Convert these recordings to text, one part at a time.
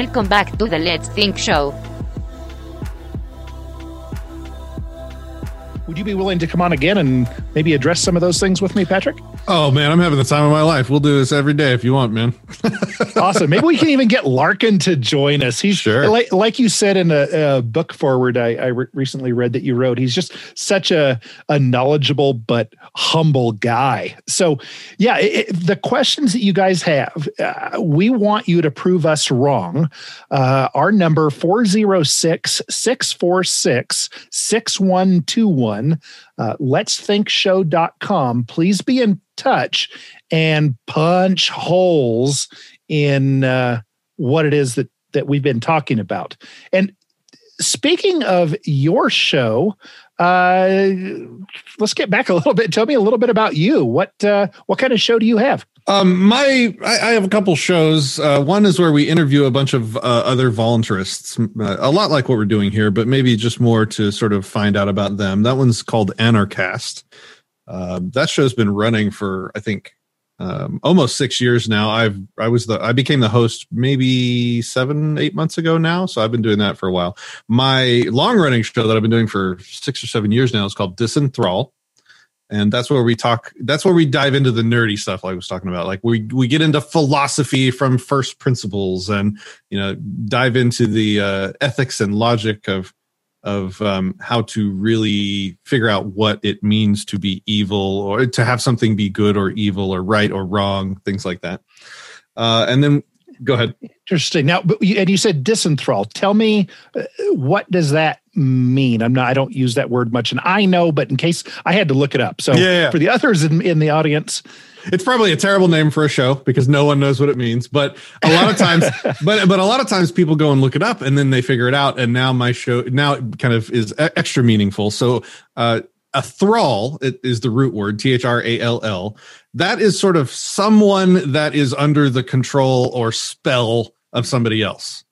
Welcome back to the Let's Think show. Would you be willing to come on again and maybe address some of those things with me, Patrick? Oh man, I'm having the time of my life. We'll do this every day if you want, man. awesome. Maybe we can even get Larken to join us. He's sure. like, like you said in a, a book foreword I, I re- recently read that you wrote. He's just such a, a knowledgeable but humble guy. So, yeah, it, the questions that you guys have, uh, we want you to prove us wrong. Uh, our number 406 646 6121 uh, let'sthinkshow.com. Please be in touch and punch holes in uh, what it is that that we've been talking about. And speaking of your show, uh, let's get back a little bit. Tell me a little bit about you. What uh, what kind of show do you have? Um, my I, I have a couple shows. Uh, one is where we interview a bunch of uh, other voluntarists, uh, a lot like what we're doing here, but maybe just more to sort of find out about them. That one's called Anarchast. Uh, that show's been running for I think um, almost six years now. I've I was the I became the host maybe seven eight months ago now, so I've been doing that for a while. My long running show that I've been doing for six or seven years now is called Disenthrall and that's where we talk that's where we dive into the nerdy stuff like i was talking about. Like we we get into philosophy from first principles and you know dive into the uh, ethics and logic of of um, how to really figure out what it means to be evil or to have something be good or evil or right or wrong things like that. Uh, and then go ahead. Interesting. Now and you said disenthrall tell me uh, what does that mean? I'm not i don't use that word much and i know but in case i had to look it up. So yeah, yeah. for the others in, in the audience. It's probably a terrible name for a show because no one knows what it means but a lot of times but but a lot of times people go and look it up and then they figure it out and now my show now it kind of is extra meaningful. So uh a thrall is the root word t-h-r-a-l-l that is sort of someone that is under the control or spell of somebody else.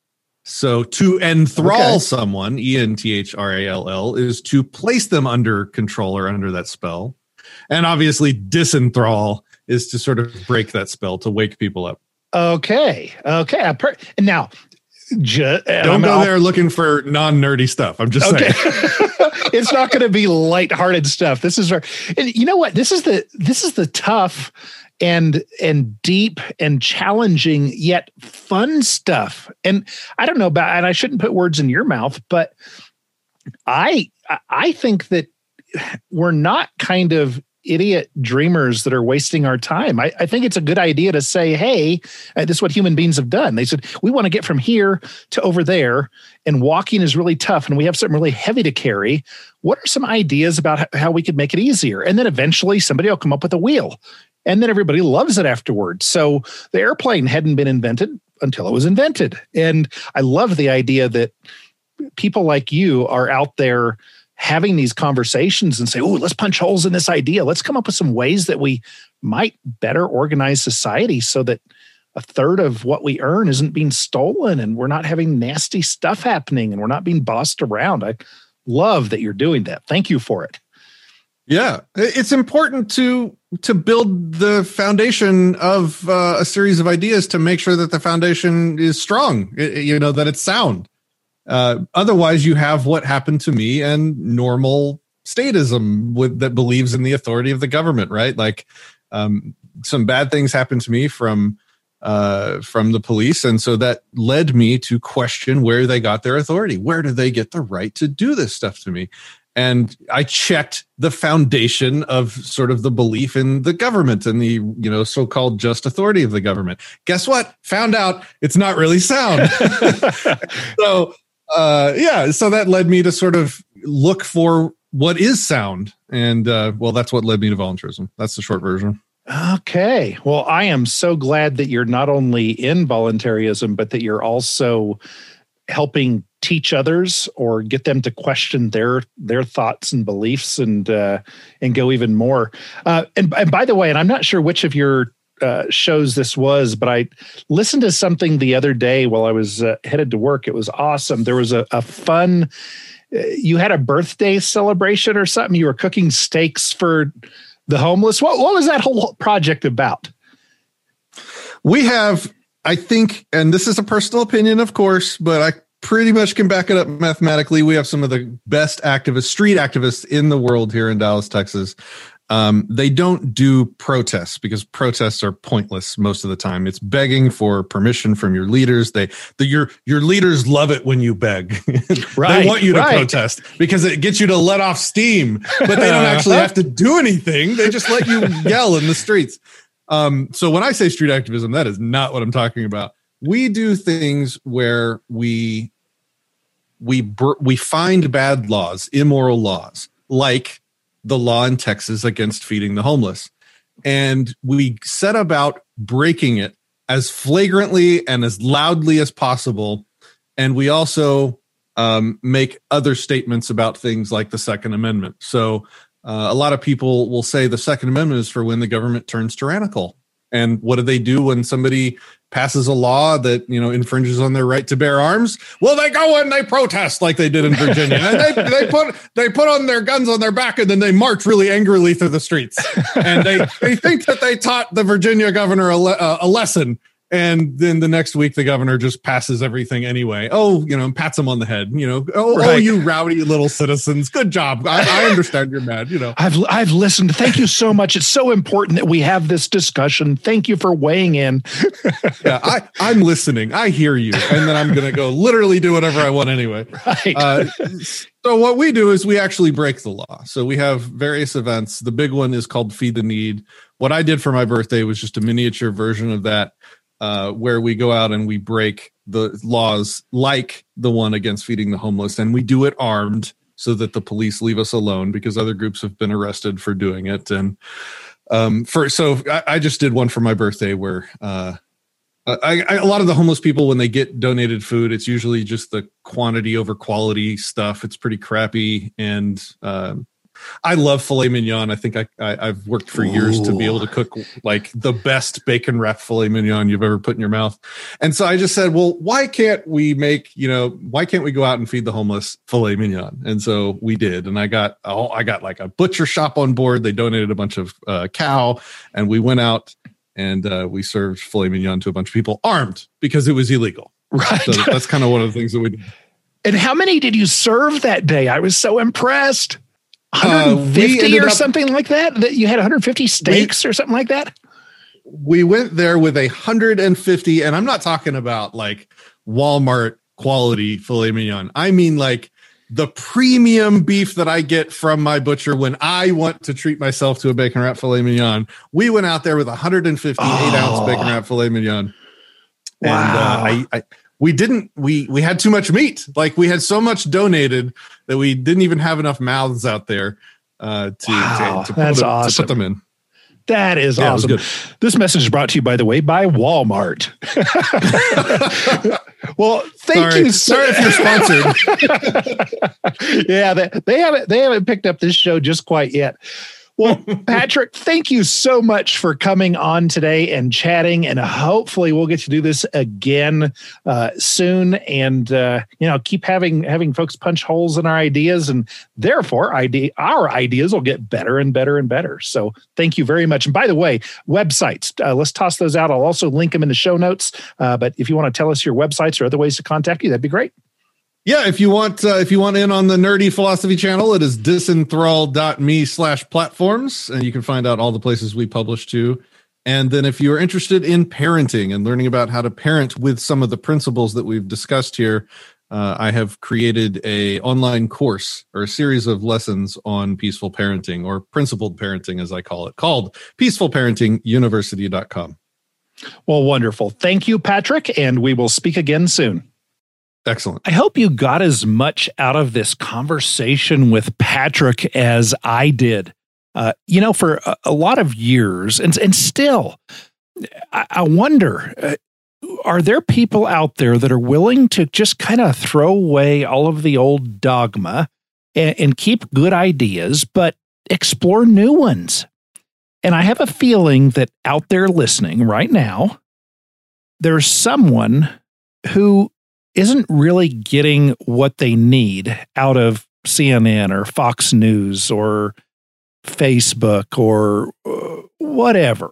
So to enthrall okay. someone, E N T H R A L L, is to place them under control or under that spell. And obviously, disenthrall is to sort of break that spell to wake people up. Okay. Okay. And now, just, don't go there looking for non nerdy stuff. I'm just okay. saying. it's not going to be light-hearted stuff. This is, and you know what? This is the this is the tough and and deep and challenging yet fun stuff. And I don't know about, and I shouldn't put words in your mouth, but I I think that we're not kind of idiot dreamers that are wasting our time. I, I, think it's a good idea to say, hey, uh, this is what human beings have done. They said, we want to get from here to over there, and walking is really tough, and we have something really heavy to carry. What are some ideas about how we could make it easier? And then eventually somebody will come up with a wheel, and then everybody loves it afterwards. So the airplane hadn't been invented until it was invented. And I love the idea that people like you are out there having these conversations and say, oh, let's punch holes in this idea. Let's come up with some ways that we might better organize society so that a third of what we earn isn't being stolen and we're not having nasty stuff happening and we're not being bossed around. I love that you're doing that. Thank you for it. Yeah, it's important to to build the foundation of uh, a series of ideas to make sure that the foundation is strong. You know that it's sound. Uh, otherwise, you have what happened to me and normal statism with, that believes in the authority of the government, right? Like um, some bad things happened to me from uh, from the police, and so that led me to question where they got their authority. Where do they get the right to do this stuff to me? and I checked the foundation of sort of the belief in the government and the you know so-called just authority of the government. Guess what? Found out it's not really sound. so uh, yeah, so that led me to sort of look for what is sound, and uh, well, that's what led me to voluntarism. That's the short version. Okay. Well, I am so glad that you're not only in voluntarism, but that you're also helping teach others or get them to question their their thoughts and beliefs and uh, and go even more. Uh, and, and by the way, and I'm not sure which of your uh, shows this was, but I listened to something the other day while I was uh, headed to work. It was awesome. There was a, a fun. Uh, you had a birthday celebration or something. You were cooking steaks for the homeless. What what was that whole project about? We have I think, and this is a personal opinion, of course, but I pretty much can back it up mathematically. We have some of the best activists, street activists in the world here in Dallas, Texas. Um, they don't do protests because protests are pointless most of the time. It's begging for permission from your leaders. They, the, your your leaders love it when you beg. Right, they want you to right. protest because it gets you to let off steam, but they don't actually have to do anything. They just let you yell in the streets. Um, so when I say street activism, that is not what I'm talking about. We do things where we we br- we find bad laws, immoral laws, like the law in Texas against feeding the homeless, and we set about breaking it as flagrantly and as loudly as possible. And we also um, make other statements about things like the Second Amendment. So uh, a lot of people will say the Second Amendment is for when the government turns tyrannical. And what do they do when somebody passes a law that you know infringes on their right to bear arms? Well, they go and they protest like they did in Virginia, and they, they put they put on their guns on their back, and then they march really angrily through the streets. And they they think that they taught the Virginia governor a, le- uh, a lesson, and then the next week the governor just passes everything anyway. Oh, you know, pats him on the head. You know, oh, oh you rowdy little citizens, good job. I, I understand you're mad. You know. I've I've listened. Thank you so much. It's so important that we have this discussion. Thank you for weighing in. yeah, I, I'm listening. I hear you. And then I'm going to go literally do whatever I want anyway. Right. Uh, so, what we do is we actually break the law. So, we have various events. The big one is called Feed the Need. What I did for my birthday was just a miniature version of that, uh, where we go out and we break the laws like the one against feeding the homeless. And we do it armed so that the police leave us alone because other groups have been arrested for doing it. And um, for so I, I just did one for my birthday where uh, I, I, a lot of the homeless people when they get donated food, it's usually just the quantity over quality stuff. It's pretty crappy, and um, I love filet mignon. I think I, I I've worked for years to be able to cook like the best bacon wrapped filet mignon you've ever put in your mouth. And so I just said, well, why can't we make you know why can't we go out and feed the homeless filet mignon? And so we did, and I got oh I got like a butcher shop on board. They donated a bunch of uh, cow, and we went out and uh, we served filet mignon to a bunch of people armed because it was illegal. right. So that's kind of one of the things that we did. and how many did you serve that day? I was so impressed. Uh, we 150 ended or up- something like that. That you had 150 steaks or something like that. We went there with a 150, and I'm not talking about like Walmart quality filet mignon. I mean like the premium beef that I get from my butcher when I want to treat myself to a bacon wrap filet mignon. We went out there with a 158 Oh. ounce bacon wrap filet mignon. And Wow. uh, I, I we didn't we we had too much meat. Like we had so much donated that we didn't even have enough mouths out there uh, to, Wow, to, to, put that's them, to awesome. put them in. That is Yeah, awesome. This message is brought to you, by the way, by Walmart. well, thank sorry, you. so- sorry if you're sponsored. yeah, they, they haven't they haven't picked up this show just quite yet. Well, Patrick, thank you so much for coming on today and chatting, and hopefully we'll get to do this again uh, soon. And uh, you know, keep having having folks punch holes in our ideas, and therefore, idea our ideas will get better and better and better. So, thank you very much. And by the way, websites, uh, let's toss those out. I'll also link them in the show notes. Uh, but if you want to tell us your websites or other ways to contact you, that'd be great. Yeah, if you want uh, if you want in on the nerdy philosophy channel, it is disenthrall.me slash platforms, and you can find out all the places we publish to. And then if you are interested in parenting and learning about how to parent with some of the principles that we've discussed here, uh, I have created a online course or a series of lessons on peaceful parenting or principled parenting, as I call it, called peacefulparentinguniversity.com. Well, wonderful. Thank you, Patrick, and we will speak again soon. Excellent. I hope you got as much out of this conversation with Patrick as I did. Uh, you know, for a, a lot of years, and and still, I, I wonder: uh, are there people out there that are willing to just kind of throw away all of the old dogma and, and keep good ideas, but explore new ones? And I have a feeling that out there listening right now, there's someone who isn't really getting what they need out of CNN or Fox News or Facebook or uh, whatever.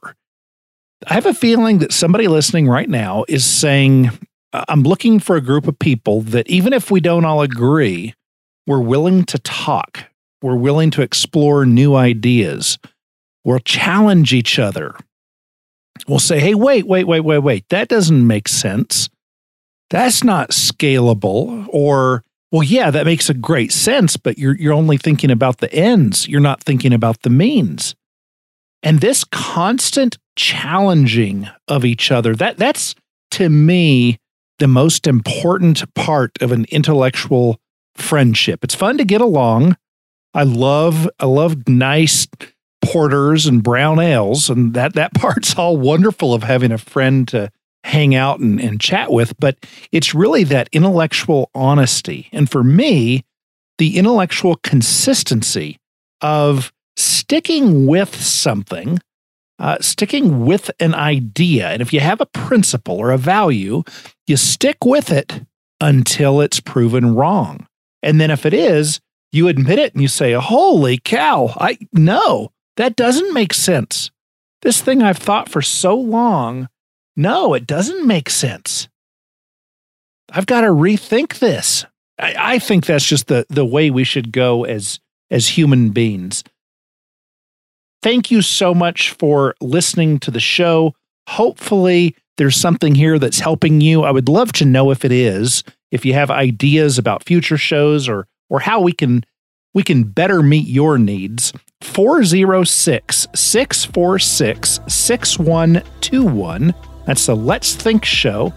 I have a feeling that somebody listening right now is saying, I'm looking for a group of people that even if we don't all agree, we're willing to talk, we're willing to explore new ideas, we'll challenge each other. We'll say, hey, wait, wait, wait, wait, wait, that doesn't make sense. That's not scalable. Or, well, yeah, that makes a great sense, but you're, you're only thinking about the ends, you're not thinking about the means. And this constant challenging of each other, that that's to me the most important part of an intellectual friendship. It's fun to get along. I love I love nice porters and brown ales, and that that part's all wonderful of having a friend to hang out and, and chat with. But it's really that intellectual honesty. And for me, the intellectual consistency of sticking with something, uh, sticking with an idea. And if you have a principle or a value, you stick with it until it's proven wrong. And then if it is, you admit it and you say, Holy cow, I no, that doesn't make sense. This thing I've thought for so long, no, it doesn't make sense. I've got to rethink this. I, I think that's just the, the way we should go as as human beings. Thank you so much for listening to the show. Hopefully, there's something here that's helping you. I would love to know if it is. If you have ideas about future shows or or how we can we can better meet your needs. 406 646 6121. That's the Let's Think show.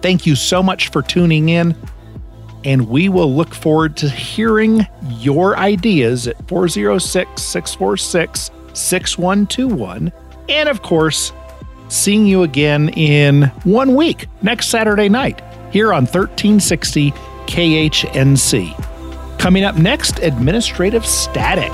Thank you so much for tuning in and we will look forward to hearing your ideas at 406 646 6121. And of course, seeing you again in one week, next Saturday night, here on 1360 KHNC. Coming up next, administrative static.